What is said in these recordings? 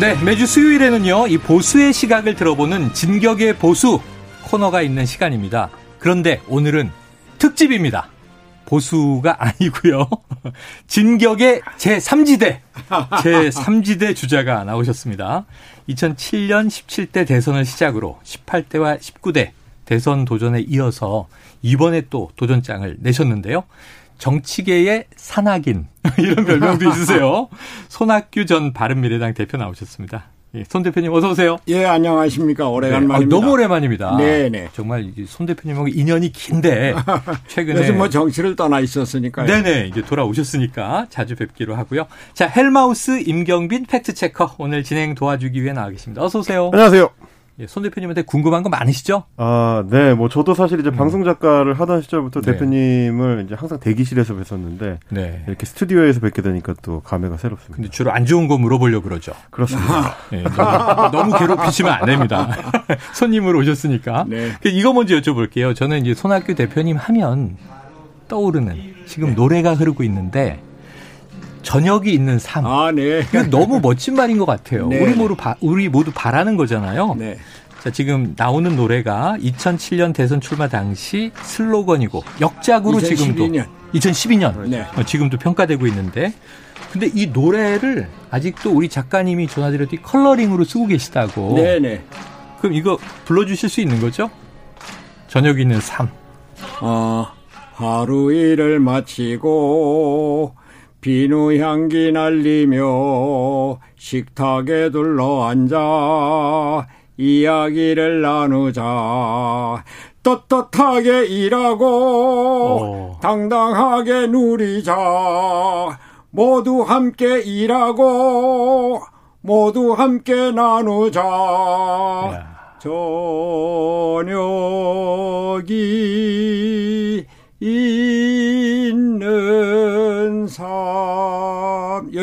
네, 매주 수요일에는요, 이 보수의 시각을 들어보는 진격의 보수 코너가 있는 시간입니다. 그런데 오늘은 특집입니다. 보수가 아니고요. 진격의 제3지대, 제3지대 주자가 나오셨습니다. 2007년 17대 대선을 시작으로 18대와 19대 대선 도전에 이어서 이번에 또 도전장을 내셨는데요. 정치계의 산악인 이런 별명도 있으세요. 손학규 전 바른미래당 대표 나오셨습니다. 예, 손 대표님 어서 오세요. 예, 안녕하십니까. 오래간만입니다. 네, 아, 너무 오랜만입니다. 네, 네. 정말 손 대표님하고 인연이 긴데 최근에 그래서 뭐 정치를 떠나 있었으니까요. 네 네 이제 돌아오셨으니까 자주 뵙기로 하고요. 자 헬마우스 임경빈 fact checker 오늘 진행 도와주기 위해 나와 계십니다. 어서 오세요. 안녕하세요. 예, 손 대표님한테 궁금한 거 많으시죠? 아, 네. 뭐 저도 사실 이제 음. 방송 작가를 하던 시절부터 네. 대표님을 이제 항상 대기실에서 뵀었는데 네. 이렇게 스튜디오에서 뵙게 되니까 또 감회가 새롭습니다. 근데 주로 안 좋은 거 물어보려고 그러죠. 그렇습니다. 예, 너무, 너무 괴롭히시면 안 됩니다. 손님으로 오셨으니까. 네. 그 이거 먼저 여쭤볼게요. 저는 이제 손학규 대표님 하면 떠오르는 지금 노래가 흐르고 있는데 저녁이 있는 삶. 아, 네. 이거 너무 멋진 말인 것 같아요. 네. 우리 모두 바, 우리 모두 바라는 거잖아요. 네. 자, 지금 나오는 노래가 2007년 대선 출마 당시 슬로건이고 역작으로 2012 지금도 년. 2012년 네. 어, 지금도 평가되고 있는데 근데 이 노래를 아직도 우리 작가님이 전화드렸더니 컬러링으로 쓰고 계시다고. 네, 네. 그럼 이거 불러 주실 수 있는 거죠? 저녁 있는 삶. 어, 하루 일을 마치고 비누 향기 날리며 식탁에 둘러 앉아 이야기를 나누자 떳떳하게 일하고 오. 당당하게 누리자 모두 함께 일하고 모두 함께 나누자 야. 저녁이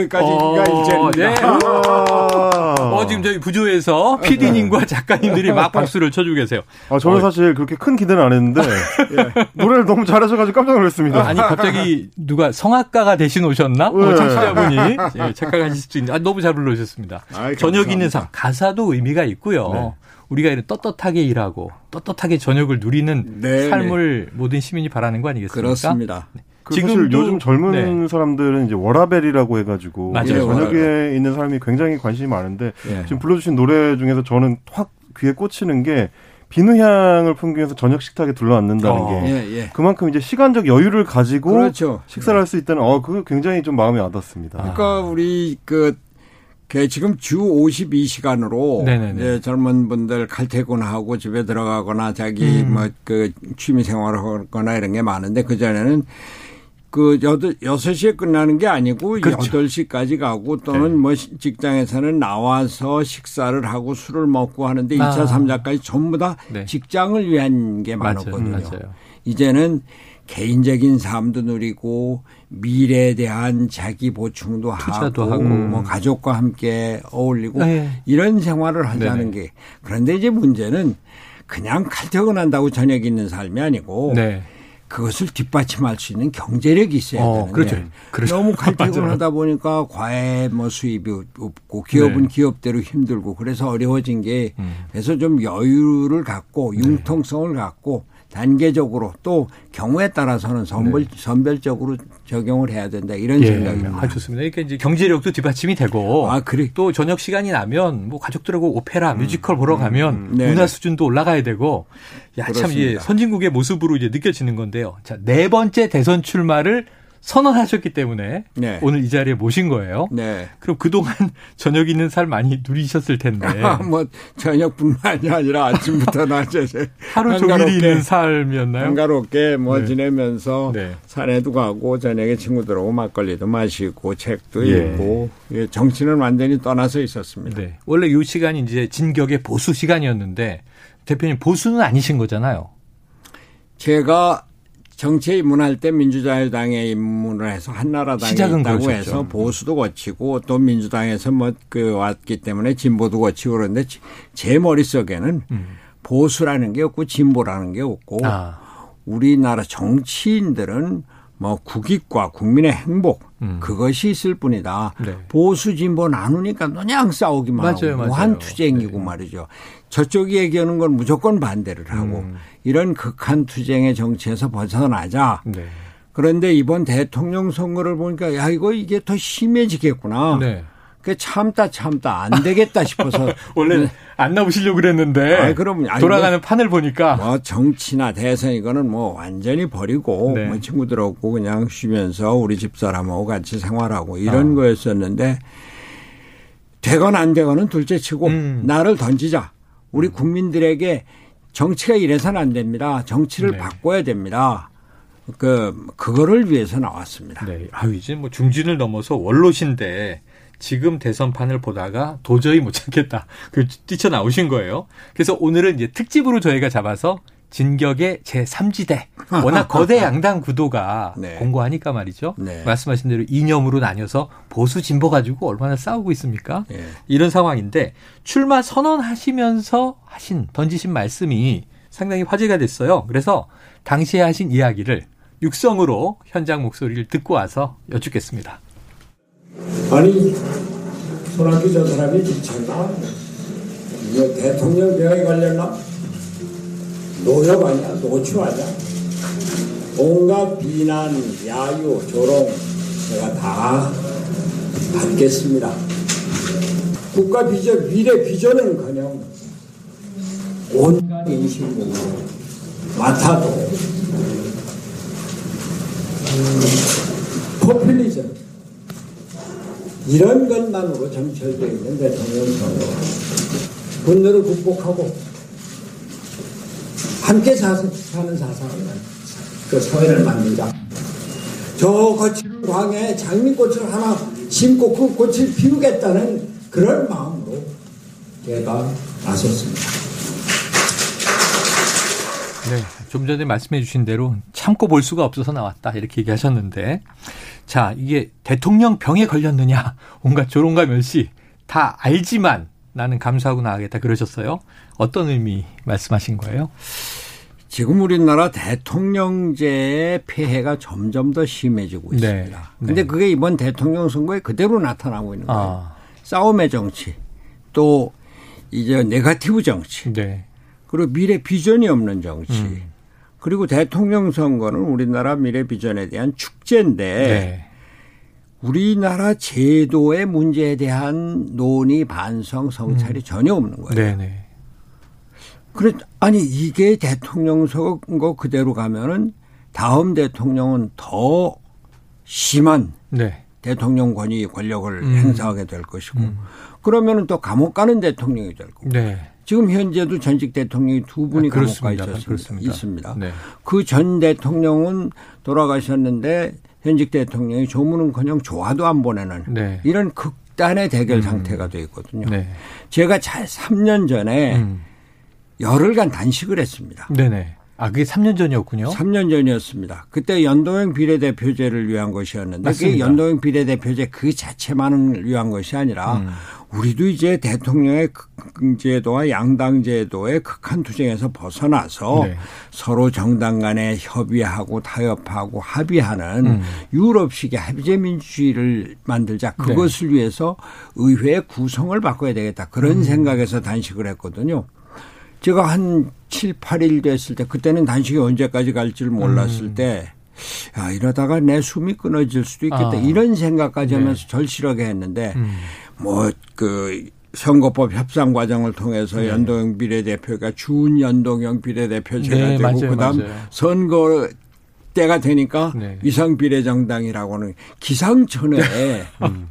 여기까지가 이제입니다. 네. 어, 지금 저희 부조에서 PD님과 작가님들이 막 박수를 쳐주고 계세요. 아, 저는 어. 사실 그렇게 큰 기대는 안 했는데 노래를 너무 잘하셔가지고 깜짝 놀랐습니다. 아니 갑자기 누가 성악가가 대신 오셨나? 어, 네. 청취자분이 예, 착각하실 수도 있는데 아, 너무 잘 불러주셨습니다. 아이, 저녁. 있는 삶 가사도 의미가 있고요. 네. 우리가 이런 떳떳하게 일하고 떳떳하게 저녁을 누리는 네, 삶을 모든 시민이 바라는 거 아니겠습니까? 그렇습니다. 그 지금도- 요즘 젊은 네. 사람들은 이제 워라벨이라고 해가지고 맞아요. 저녁에 워라벨. 있는 사람이 굉장히 관심이 많은데 예. 지금 불러주신 노래 중에서 저는 확 귀에 꽂히는 게 비누 향을 풍기면서 저녁 식탁에 둘러앉는다는 어. 게 예, 예. 그만큼 이제 시간적 여유를 가지고 그렇죠. 식사를 할 수 있다는 어 그거 굉장히 좀 마음에 와닿습니다. 그러니까 우리 그, 그 지금 주 52시간으로 네네네. 이제 젊은 분들 칼퇴근하고 집에 들어가거나 자기 음. 뭐그 취미 생활을 하거나 이런 게 많은데 그 전에는 그 여덟 여섯 시에 끝나는 게 아니고 그렇죠. 여덟 시까지 가고 또는 네. 뭐 시- 직장에서는 나와서 식사를 하고 술을 먹고 하는데 이 아. 2차, 3차까지 전부 다 네. 직장을 위한 게 맞아요. 많았거든요. 맞아요. 이제는 개인적인 삶도 누리고 미래에 대한 자기 보충도 하고, 하고. 뭐 가족과 함께 어울리고 네. 이런 생활을 하자는 네네. 게 그런데 이제 문제는 그냥 칼퇴근한다고 저녁 있는 삶이 아니고 네. 그것을 뒷받침할 수 있는 경제력이 있어야 어, 되는데 그렇죠. 그렇죠. 너무 맞아요. 칼퇴근 하다 보니까 과외 뭐 수입이 없고 기업은 네. 기업대로 힘들고 그래서 어려워진 게 음. 그래서 좀 여유를 갖고 융통성을 갖고 단계적으로 또 경우에 따라서는 선별, 선별적으로 적용을 해야 된다 이런 네. 예. 생각입니다. 아, 좋습니다. 그러니까 이제 경제력도 뒷받침이 되고 아, 그래. 또 저녁 시간이 나면 뭐 가족들하고 오페라, 뮤지컬 보러 가면 네네. 문화 수준도 올라가야 되고 야참 이제 그렇습니다. 선진국의 모습으로 이제 느껴지는 건데요. 자, 네 번째 대선 출마를 선언하셨기 때문에 네. 오늘 이 자리에 모신 거예요. 네. 그럼 그동안 저녁 있는 살 많이 누리셨을 텐데 뭐 저녁뿐만이 아니라 아침부터 낮에 하루 종일 있는 삶이었나요? 한가롭게 뭐 네. 지내면서 네. 산에도 가고 저녁에 친구들하고 막걸리도 마시고 책도 예. 읽고 예, 정치는 완전히 떠나서 있었습니다. 네. 원래 이 시간이 이제 진격의 보수 시간이었는데 대표님 보수는 아니신 거잖아요. 제가 정치에 입문할 때 민주자유당에 입문을 해서 한나라당에 있다고 그러셨죠. 해서 보수도 거치고 또 민주당에서 뭐 그 왔기 때문에 진보도 거치고 그런데 제 머릿속에는 보수라는 게 없고 진보라는 게 없고 음. 아. 우리나라 정치인들은 뭐 국익과 국민의 행복 음. 그것이 있을 뿐이다. 네. 보수 진보 나누니까 그냥 싸우기만 맞아요, 하고. 무한 투쟁이고 네. 말이죠. 저쪽이 얘기하는 건 무조건 반대를 하고 음. 이런 극한 투쟁의 정치에서 벗어나자. 네. 그런데 이번 대통령 선거를 보니까 야 이거 이게 더 심해지겠구나. 네. 그 참다 참다 안 되겠다 싶어서 원래 안 나오시려고 그랬는데 아이, 그럼, 아니, 돌아가는 판을 보니까 뭐 정치나 대선 이거는 뭐 완전히 버리고 네. 뭐 친구들하고 그냥 쉬면서 우리 집사람하고 같이 생활하고 이런 아. 거였었는데 되건 안 되건은 둘째치고 음. 나를 던지자. 우리 국민들에게 정치가 이래서는 안 됩니다. 정치를 네. 바꿔야 됩니다. 그 그거를 위해서 나왔습니다. 네. 아유, 이제 뭐 중진을 넘어서 원로신데 지금 대선판을 보다가 도저히 못 찾겠다. 그 뛰쳐나오신 거예요. 그래서 오늘은 이제 특집으로 저희가 잡아서 진격의 제3지대. 워낙 거대 양당 구도가 네. 공고하니까 말이죠. 네. 말씀하신 대로 이념으로 나뉘어서 보수 진보 가지고 얼마나 싸우고 있습니까? 예. 이런 상황인데 출마 선언하시면서 하신 던지신 말씀이 상당히 화제가 됐어요. 그래서 당시에 하신 이야기를 육성으로 현장 목소리를 듣고 와서 여쭙겠습니다. 아니 손학규 저 사람이 미쳤나? 이거 대통령 대화에 관련나? 노역 아니야? 노추 아니야? 온갖 비난, 야유, 조롱 제가 다 받겠습니다. 국가 비전, 미래 비전은커녕 온갖 인식으로 맡아도 음, 포퓰리즘 이런 것만으로 정철되어 있는 대통령 선거 분노를 극복하고 함께 사, 사는 사상을 그 사회를 만들자. 저 거칠 광에 장미꽃을 하나 심고 그 꽃을 피우겠다는 그런 마음으로 제가 나섰습니다. 네. 좀 전에 말씀해 주신 대로 참고 볼 수가 없어서 나왔다. 이렇게 얘기하셨는데. 자, 이게 대통령 병에 걸렸느냐. 온갖 조롱과 멸시 다 알지만 나는 감수하고 나가겠다. 그러셨어요. 어떤 의미 말씀하신 거예요? 지금 우리나라 대통령제의 폐해가 점점 더 심해지고 네. 있습니다. 근데 네. 그게 이번 대통령 선거에 그대로 나타나고 있는 거예요. 아, 싸움의 정치, 또 이제 네가티브 정치, 네. 그리고 미래 비전이 없는 정치. 음. 그리고 대통령 선거는 우리나라 미래 비전에 대한 축제인데 네. 우리나라 제도의 문제에 대한 논의, 반성, 성찰이 전혀 없는 거예요. 음. 네, 네. 그래 아니 이게 대통령 선거 그대로 가면은 다음 대통령은 더 심한 네. 대통령 권위 권력을 음. 행사하게 될 것이고 그러면은 또 감옥 가는 대통령이 될 거고 네. 지금 현재도 전직 대통령이 두 분이 아, 감옥 가. 있었습니다. 있습니다. 네. 그전 대통령은 돌아가셨는데 현직 대통령이 조문은커녕 조화도 안 보내는 네. 이런 극단의 대결 음. 상태가 돼 있거든요. 네. 제가 잘 3년 전에 음. 열흘간 단식을 했습니다. 네네. 아, 그게 3년 전이었군요. 3년 전이었습니다. 그때 연동형 비례대표제를 위한 것이었는데 맞습니다. 그 연동형 비례대표제 그 자체만을 위한 것이 아니라 음. 우리도 이제 대통령의 극- 제도와 양당 제도의 극한 투쟁에서 벗어나서 네. 서로 정당 간에 협의하고 타협하고 합의하는 음. 유럽식의 합의제 민주주의를 만들자 네. 그것을 위해서 의회의 구성을 바꿔야 되겠다 그런 음. 생각에서 단식을 했거든요. 제가 한 7, 8일 됐을 때 그때는 단식이 언제까지 갈지를 몰랐을 음. 때 야, 이러다가 내 숨이 끊어질 수도 있겠다. 아. 이런 생각까지 네. 하면서 절실하게 했는데 음. 뭐그 선거법 협상 과정을 통해서 네. 연동형 비례대표가 준 연동형 비례대표제가 네, 되고 맞아요, 그다음 맞아요. 선거 때가 되니까 네. 위성비례정당이라고는 기상천외. 음.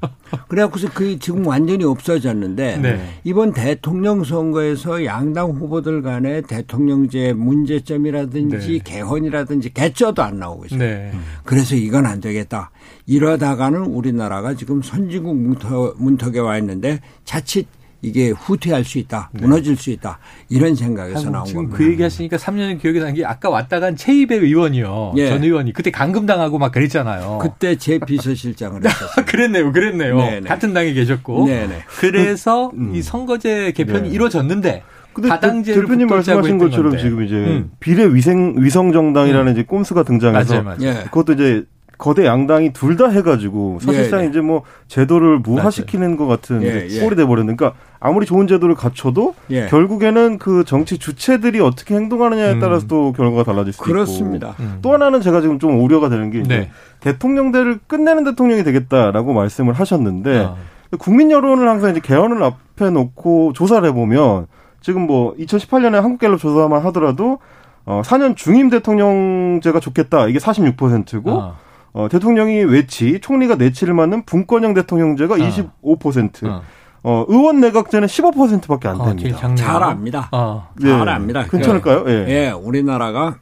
그래갖고서 그 지금 완전히 없어졌는데 네. 이번 대통령 선거에서 양당 후보들 간의 대통령제 문제점이라든지 네. 개헌이라든지 개쩌도 안 나오고 있어요. 네. 그래서 이건 안 되겠다. 이러다가는 우리나라가 지금 선진국 문턱, 문턱에 와 있는데 자칫 이게 후퇴할 수 있다, 무너질 수 있다 이런 생각에서 나온 지금 겁니다. 그 얘기 하시니까 3년 기억이 나는 게 아까 왔다 간 최이배 의원이요. 예. 전 의원이 그때 감금당하고 막 그랬잖아요. 그때 제 비서실장을 했었어요. 그랬네요, 그랬네요. 네네. 같은 당에 계셨고. 네네. 그래서 이 선거제 개편이 네. 이루어졌는데 근데 다당제를 대표님 말씀하신 것처럼 건데. 지금 이제 음. 비례 위생 위성 정당이라는 이제 꼼수가 등장해서 맞아요, 맞아요. 예. 그것도 이제 거대 양당이 둘 다 해가지고 사실상 예, 예. 이제 뭐 제도를 무화시키는 것 같은 예, 이제 예. 꼴이 돼버렸는 그러니까 아무리 좋은 제도를 갖춰도 예. 결국에는 그 정치 주체들이 어떻게 행동하느냐에 음. 따라서 또 결과가 달라질 수 그렇습니다. 있고 음. 또 하나는 제가 지금 좀 우려가 되는 게 이제 네. 대통령대를 끝내는 대통령이 되겠다라고 말씀을 하셨는데 어. 국민 여론을 항상 이제 개헌을 앞에 놓고 조사를 해보면 지금 뭐 2018년에 한국갤럽 조사만 하더라도 어 4년 중임 대통령제가 좋겠다 이게 46%고 어. 어, 대통령이 외치 총리가 내치를 맞는 분권형 대통령제가 25%. 어. 어, 의원 내각제는 15%밖에 안 어, 제일 됩니다. 작네요. 잘 압니다. 어. 잘 예. 압니다. 괜찮을까요? 예. 예, 우리나라가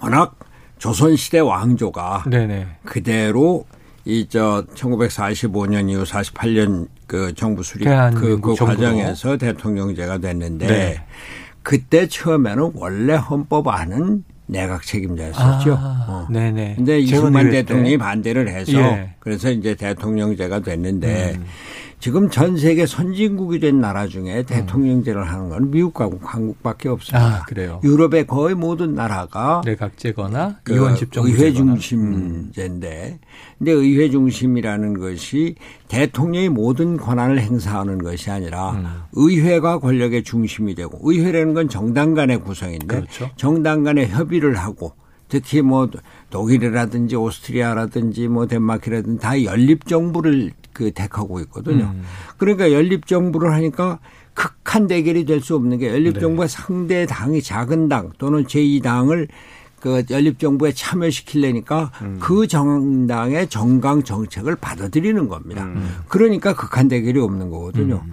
워낙 조선시대 왕조가 네네. 그대로 이 저 1945년 이후 48년 그 정부 수립 그, 그. 과정에서 대통령제가 됐는데 네. 그때 처음에는 원래 헌법 안은 내각 책임자였었죠. 아, 어. 네네. 근데 이승만. 대통령이 반대를 해서 예. 그래서 이제 대통령제가 됐는데 음. 지금 전 세계 선진국이 된 나라 중에 대통령제를 하는 건 미국과 한국밖에 없습니다. 아, 그래요. 유럽의 거의 모든 나라가 내각제거나 그 의원 집 정부 의회 중심제인데, 근데 의회 중심이라는 것이 대통령이 모든 권한을 행사하는 것이 아니라 음. 의회가 권력의 중심이 되고 의회라는 건 정당 간의 구성인데 그렇죠. 정당 간의 협의를 하고 특히 뭐 독일이라든지 오스트리아라든지 뭐 덴마크라든지 다 연립 정부를 그 택하고 있거든요. 음. 그러니까 연립 정부를 하니까 극한 대결이 될 수 없는 게 연립 네. 정부가 상대 당이 작은 당 또는 제2당을 그 연립 정부에 참여시키려니까 음. 그 정당의 정강 정책을 받아들이는 겁니다. 음. 그러니까 극한 대결이 없는 거거든요.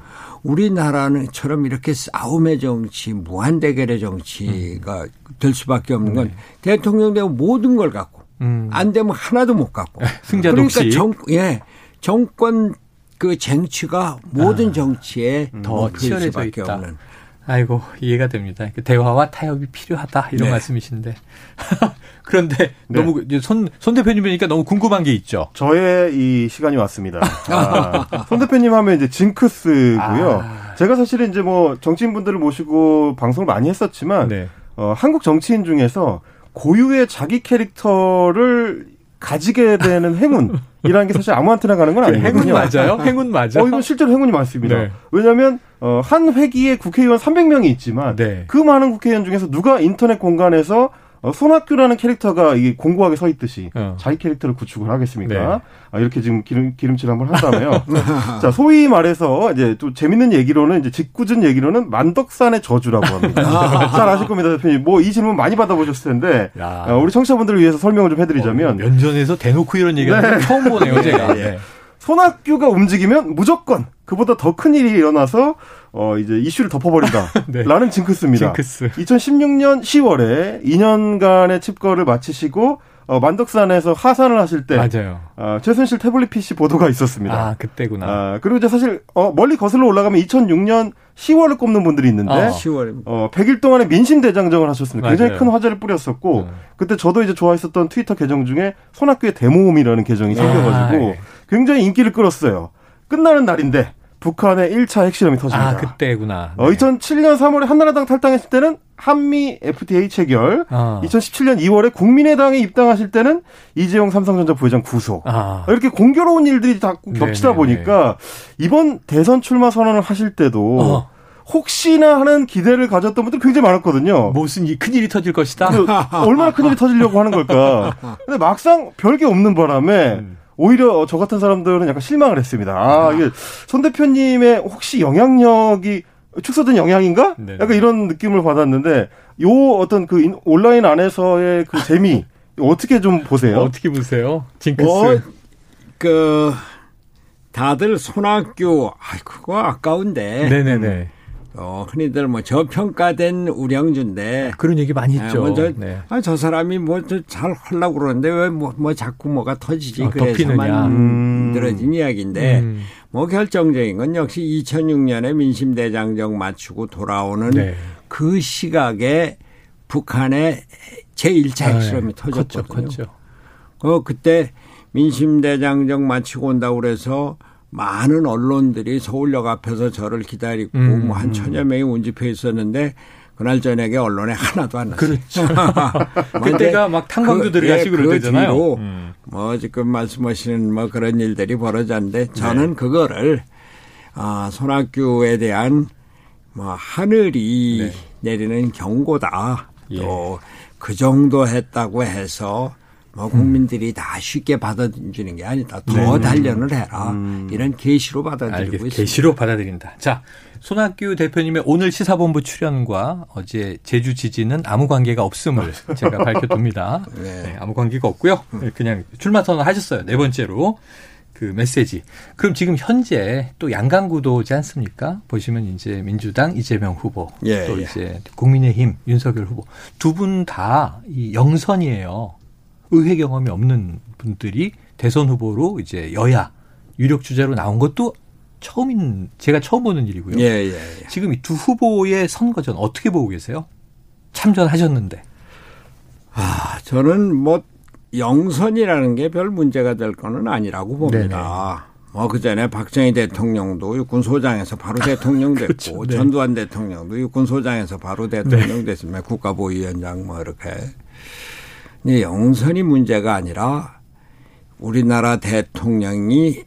우리나라는처럼 이렇게 싸움의 정치, 무한 대결의 정치가 될 수밖에 없는 건 대통령 되면 모든 걸 갖고 음. 안 되면 하나도 못 갖고. 승자 그러니까. 정, 예, 정권 그 쟁취가 모든 정치에 아. 더 목표일 치열해져 있다. 없는. 아이고 이해가 됩니다. 그 대화와 타협이 필요하다 이런 네. 말씀이신데 그런데 네. 너무 이제 손, 손 대표님이니까 너무 궁금한 게 있죠. 저의 이 시간이 왔습니다. 아, 손 대표님 하면 이제 징크스고요. 아. 제가 사실은 이제 뭐 정치인분들을 모시고 방송을 많이 했었지만 네. 어, 한국 정치인 중에서 고유의 자기 캐릭터를 가지게 되는 행운이라는 게 사실 아무한테나 가는 건 아니거든요. 행운 맞아요? 행운 맞아? 어, 이건 실제로 행운이 많습니다. 네. 왜냐하면 어, 한 회기에 국회의원 300명이 있지만 네. 그 많은 국회의원 중에서 누가 인터넷 공간에서 어, 손학규라는 캐릭터가 이게 공고하게 서 있듯이 어. 자기 캐릭터를 구축을 하겠습니까? 네. 아, 이렇게 지금 기름, 기름칠 한번 한다며요. 자, 소위 말해서 이제 또 재밌는 얘기로는 이제 짓궂은 얘기로는 만덕산의 저주라고 합니다. 잘 아실 겁니다, 대표님. 뭐 이 질문 많이 받아보셨을 텐데 야. 어, 우리 청취자분들을 위해서 설명을 좀 해드리자면 어, 면전에서 대놓고 이런 얘기하는 거 처음 보네요, 제가. 예, 예. 네. 손학규가 움직이면 무조건 그보다 더 큰 일이 일어나서 어 이제 이슈를 덮어버린다. 네. 라는 징크스입니다. 징크스. 2016년 10월에 2년간의 칩거를 마치시고 어, 만덕산에서 하산을 하실 때 맞아요. 어, 최순실 태블릿 PC 보도가 있었습니다. 아 그때구나. 아, 그리고 이제 사실 어, 멀리 거슬러 올라가면 2006년 10월을 꼽는 분들이 있는데 어. 10월. 어, 100일 동안의 민심 대장정을 하셨습니다. 굉장히 맞아요. 큰 화제를 뿌렸었고 음. 그때 저도 이제 좋아했었던 트위터 계정 중에 손학규의 대모험이라는 계정이 생겨가지고 예. 굉장히 인기를 끌었어요. 끝나는 날인데 북한의 1차 핵실험이 터집니다. 아 그때구나. 어, 2007년 3월에 한나라당 탈당했을 때는 한미 FTA 체결. 아. 2017년 2월에 국민의당에 입당하실 때는 이재용 삼성전자 부회장 구속. 아. 이렇게 공교로운 일들이 자꾸 겹치다 네네네. 보니까 이번 대선 출마 선언을 하실 때도 어. 혹시나 하는 기대를 가졌던 분들 굉장히 많았거든요. 무슨 이 큰일이 터질 것이다. 그 얼마나 큰일이 터지려고 하는 걸까. 근데 막상 별게 없는 바람에 음. 오히려 저 같은 사람들은 약간 실망을 했습니다. 아, 이게 손 대표님의 혹시 영향력이 축소된 영향인가? 네. 약간 이런 느낌을 받았는데 요 어떤 그 인- 온라인 안에서의 그 재미 어떻게 좀 보세요? 어떻게 보세요? 징크스. 뭐, 그, 다들 손학규, 아 그거 아까운데. 네네네. 어, 흔히들 뭐 저평가된 우량주인데. 그런 얘기 많이 있죠. 뭐 저, 네. 아, 저 사람이 뭐잘 하려고 그러는데 왜 뭐 뭐 자꾸 뭐가 터지지 어, 덮이느냐. 그래서만 음. 늘어진 이야기인데 음. 뭐 결정적인 건 역시 2006년에 민심 대장정 맞추고 돌아오는 네. 그 시각에 북한의 제1차 핵실험이 네, 컸죠, 터졌거든요. 컸죠. 어, 그때 민심 대장정 마치고 온다고 그래서 많은 언론들이 서울역 앞에서 저를 기다리고 음, 뭐한 천여 명이 운집해 있었는데 그날 저녁에 언론에 하나도 안 났어요. 그렇죠. 뭐 그때가 막 탄광도 그, 예, 그럴 그 때잖아요. 뒤로 음. 뭐 지금 말씀하시는 뭐 그런 일들이 벌어졌는데 저는 네. 그거를 아, 손학규에 대한 뭐 하늘이 내리는 경고다. 네. 예. 또그 정도 했다고 해서 뭐 국민들이 다 쉽게 받아주는 게 아니다. 더 단련을 해라. 이런 계시로 받아들이고 알겠습니다. 있습니다. 계시로 받아들인다. 자, 손학규 대표님의 오늘 시사본부 출연과 어제 제주 지진은 아무 관계가 없음을 제가 밝혀둡니다. 네. 네, 아무 관계가 없고요. 그냥 출마 선언 하셨어요. 네 번째로 그 메시지. 그럼 지금 현재 또 양강구도지 않습니까? 보시면 이제 민주당 이재명 후보, 예, 또 예. 이제 국민의힘 윤석열 후보 두 분 다 이 영선이에요. 의회 경험이 없는 분들이 대선 후보로 이제 여야 유력 주자로 나온 것도 처음인 제가 처음 보는 일이고요. 예, 예, 예. 지금 이 두 후보의 선거전 어떻게 보고 계세요? 참전하셨는데. 아, 저는 뭐 영선이라는 게 별 문제가 될 거는 아니라고 봅니다. 뭐 그전에 박정희 대통령도 육군소장에서 바로 대통령 됐고 그렇죠. 네. 전두환 대통령도 육군소장에서 바로 대통령 됐습니다. 국가보위원장 뭐 이렇게. 영선이 문제가 아니라 우리나라 대통령이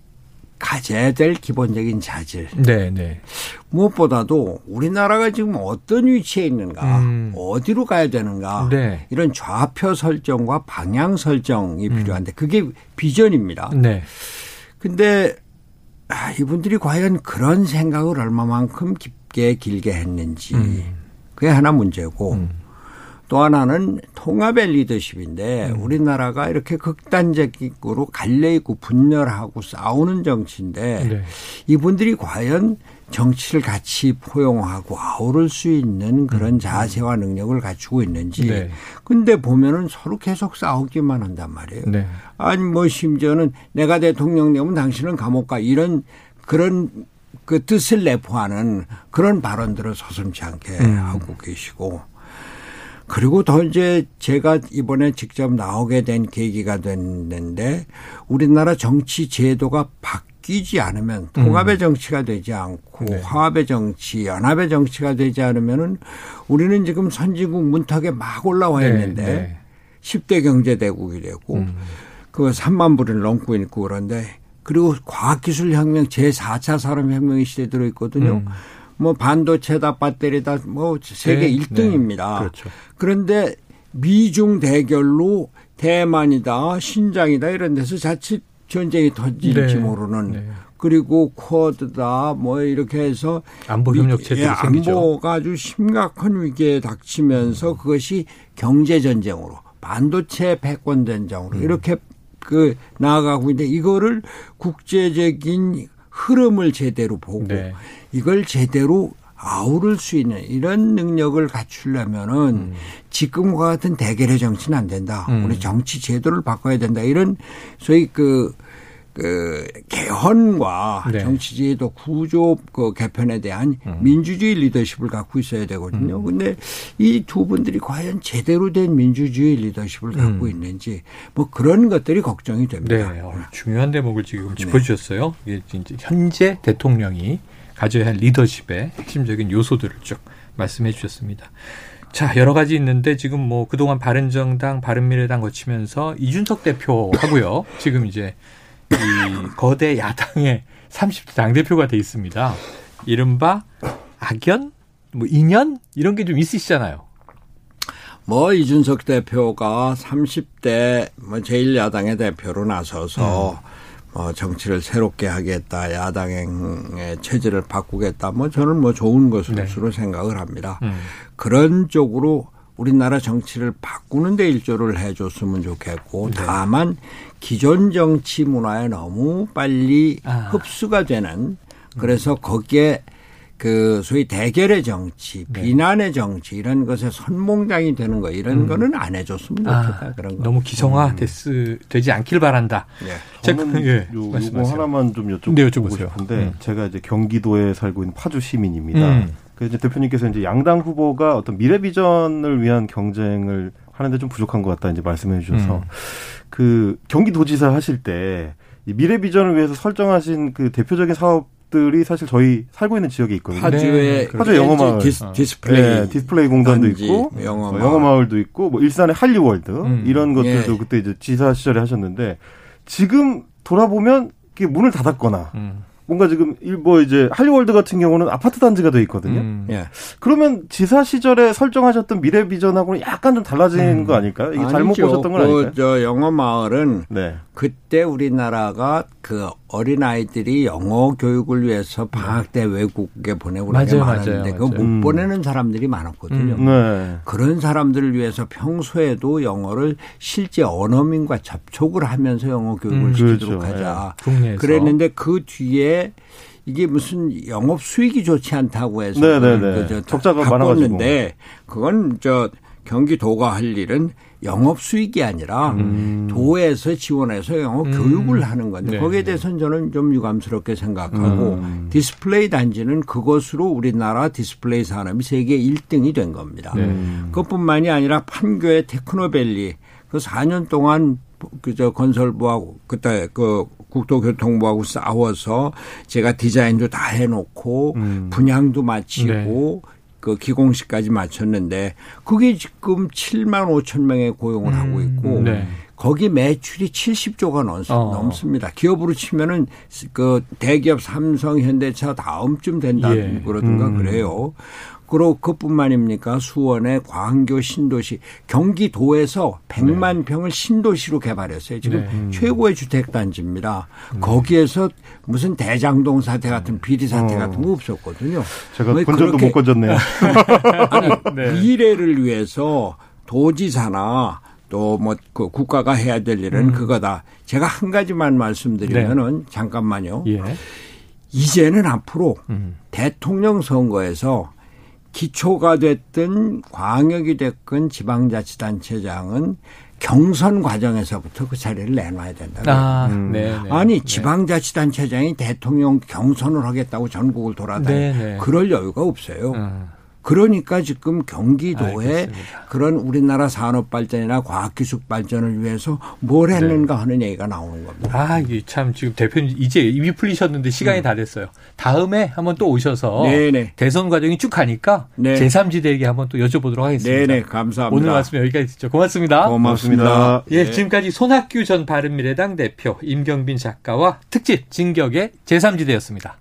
가져야 될 기본적인 자질. 네, 네. 무엇보다도 우리나라가 지금 어떤 위치에 있는가, 음. 어디로 가야 되는가, 네. 이런 좌표 설정과 방향 설정이 필요한데 그게 비전입니다. 네. 근데 아, 이분들이 과연 그런 생각을 얼마만큼 깊게 길게 했는지 그게 하나 문제고 또 하나는 통합의 리더십인데 우리나라가 이렇게 극단적으로 갈려 있고 분열하고 싸우는 정치인데 네. 이분들이 과연 정치를 같이 포용하고 아우를 수 있는 그런 자세와 능력을 갖추고 있는지. 네. 근데 보면은 서로 계속 싸우기만 한단 말이에요. 네. 아니 뭐 심지어는 내가 대통령 되면 당신은 감옥 가 이런 그런 그 뜻을 내포하는 그런 발언들을 서슴지 않게 하고 계시고 그리고 더 이제 제가 이번에 직접 나오게 된 계기가 됐는데 우리나라 정치 제도가 바뀌지 않으면 통합의 정치가 되지 않고 네. 화합의 정치, 연합의 정치가 되지 않으면은 우리는 지금 선진국 문턱에 막 올라와 네, 있는데 네. 10대 경제대국이 되고 그 3만 불을 넘고 있고 그런데 그리고 과학기술혁명 제4차 산업혁명의 시대에 들어있거든요. 뭐 반도체다 배터리다 뭐 세계 네, 1등입니다. 네, 그렇죠. 그런데 미중 대결로 대만이다 신장이다 이런 데서 자칫 전쟁이 터질지 네, 모르는 네. 그리고 쿼드다 뭐 이렇게 해서 안보 미- 협력체들이 예, 생기죠. 안보가 아주 심각한 위기에 닥치면서 그것이 경제 전쟁으로 반도체 패권 전쟁으로 음. 이렇게 그 나아가고 있는데 이거를 국제적인 흐름을 제대로 보고 네. 이걸 제대로 아우를 수 있는 이런 능력을 갖추려면은 지금과 같은 대결의 정치는 안 된다. 음. 우리 정치 제도를 바꿔야 된다. 이런 소위 그, 그 개헌과 네. 정치 제도 구조 그 개편에 대한 음. 민주주의 리더십을 갖고 있어야 되거든요. 근데 이 두 분들이 과연 제대로 된 민주주의 리더십을 갖고 음. 있는지 뭐 그런 것들이 걱정이 됩니다. 네, 어, 중요한 대목을 지금 짚어주셨어요. 이게 현재 대통령이 가져야 할 리더십의 핵심적인 요소들을 쭉 말씀해 주셨습니다. 자, 여러 가지 있는데 지금 뭐 그동안 바른정당, 바른미래당 거치면서 이준석 대표 하고요. 지금 이제 이 거대 야당의 30대 당대표가 돼 있습니다. 이른바 악연? 뭐 인연? 이런 게 좀 있으시잖아요. 뭐 이준석 대표가 30대 뭐 제1야당의 대표로 나서서 뭐 정치를 새롭게 하겠다, 야당의 체제를 바꾸겠다, 뭐 저는 뭐 좋은 것으로 네. 생각을 합니다. 음. 그런 쪽으로 우리나라 정치를 바꾸는 데 일조를 해줬으면 좋겠고 다만 기존 정치 문화에 너무 빨리 아. 흡수가 되는 그래서 거기에 그 소위 대결의 정치, 비난의 정치 이런 것에 선봉장이 되는 거 이런 거는 안 해줬으면 좋겠다 아, 그런 거. 너무 기성화 됐, 되지 않길 바란다. 예. 제- 저는 예, 요, 요거 말씀하세요. 하나만 좀 여쭤보고 네, 여쭤보세요. 싶은데 음. 제가 이제 경기도에 살고 있는 파주 시민입니다. 음. 그래서 이제 대표님께서 이제 양당 후보가 어떤 미래 비전을 위한 경쟁을 하는데 좀 부족한 것 같다 이제 말씀해 주셔서 음. 그 경기도지사 하실 때이 미래 비전을 위해서 설정하신 그 대표적인 사업 들이 사실 저희 살고 있는 지역에 있거든요. 파주의 네, 파주 영어 마을. 디스, 디스플레이 네, 디스플레이 공단도 단지, 있고 영어 어, 마을. 영어 마을도 있고 뭐 일산의 한류월드 음. 이런 것들도 예. 그때 이제 지사 시절에 하셨는데 지금 돌아보면 그게 문을 닫았거나 음. 뭔가 지금 일- 뭐 이제 할리월드 같은 경우는 아파트 단지가 돼 있거든요. 음. 예. 그러면 지사 시절에 설정하셨던 미래 비전하고는 약간 좀 달라진 음. 거 아닐까요? 이게 잘못 아니죠. 보셨던 건 그, 아닐까요? 저 영어 마을은 네. 그때 우리나라가 그 어린 아이들이 영어 교육을 위해서 방학 때 외국에 보내고 그런 게 많았는데 그거 못. 음. 보내는 사람들이 많았거든요. 음. 네. 그런 사람들을 위해서 평소에도 영어를 실제 언어민과 접촉을 하면서 영어 교육을 음, 시키도록 그렇죠. 하자. 국내에서. 그랬는데 그 뒤에 이게 무슨 영업 수익이 좋지 않다고 해서 네, 네, 그걸 네. 그저 적자가 바꿨는데 그건 저 경기도가 할 일은 영업 수익이 아니라 도에서 지원해서 영어 음. 교육을 하는 건데 네, 거기에 네. 대해서는 저는 좀 유감스럽게 생각하고 음. 디스플레이 단지는 그것으로 우리나라 디스플레이 산업이 세계 1등이 된 겁니다. 네. 그것뿐만이 아니라 판교의 테크노밸리 그 4년 동안 그저 건설부하고 그때 그 국토교통부하고 싸워서 제가 디자인도 다 해놓고 음. 분양도 마치고 그 기공식까지 마쳤는데 그게 지금 7만 5천 명의 고용을 하고 있고 네. 거기 매출이 70조가 넘, 어. 넘습니다. 기업으로 치면은 그 대기업 삼성, 현대차 다음쯤 된다 예. 그러든가 음. 그래요. 그리고 그뿐만입니까? 수원의 광교 신도시 경기도에서 100만 평을 신도시로 개발했어요. 지금 네. 최고의 주택 단지입니다. 거기에서 무슨 대장동 사태 같은 비리 사태 어. 같은 거 없었거든요. 제가 왜 건전도 못 건졌네요. 아니 네. 미래를 위해서 도지사나 또뭐그 국가가 해야 될 일은 음. 그거다. 제가 한 가지만 말씀드리면은 잠깐만요. 예. 이제는 앞으로 음. 대통령 선거에서 기초가 됐든 광역이 됐건 지방자치단체장은 경선 과정에서부터 그 자리를 내놔야 된다. 아, 음. 네, 네. 아니 네. 지방자치단체장이 대통령 경선을 하겠다고 전국을 돌아다니 네, 네. 그럴 여유가 없어요. 음. 그러니까 지금 경기도에 알겠습니다. 그런 우리나라 산업 발전이나 과학 기술 발전을 위해서 뭘 했는가 네. 하는 얘기가 나오는 겁니다. 아, 이게 참 지금 대표님 이제 입이 풀리셨는데 시간이 다 됐어요. 다음에 한번 또 오셔서 음. 네네. 대선 과정이 쭉 가니까 네. 제3지대에게 한번 또 여쭤보도록 하겠습니다. 네네, 감사합니다. 오늘 말씀 여기까지 듣죠. 고맙습니다. 고맙습니다. 고맙습니다. 예, 네. 지금까지 손학규 전 바른미래당 대표, 임경빈 작가와 특집 진격의 제3지대였습니다.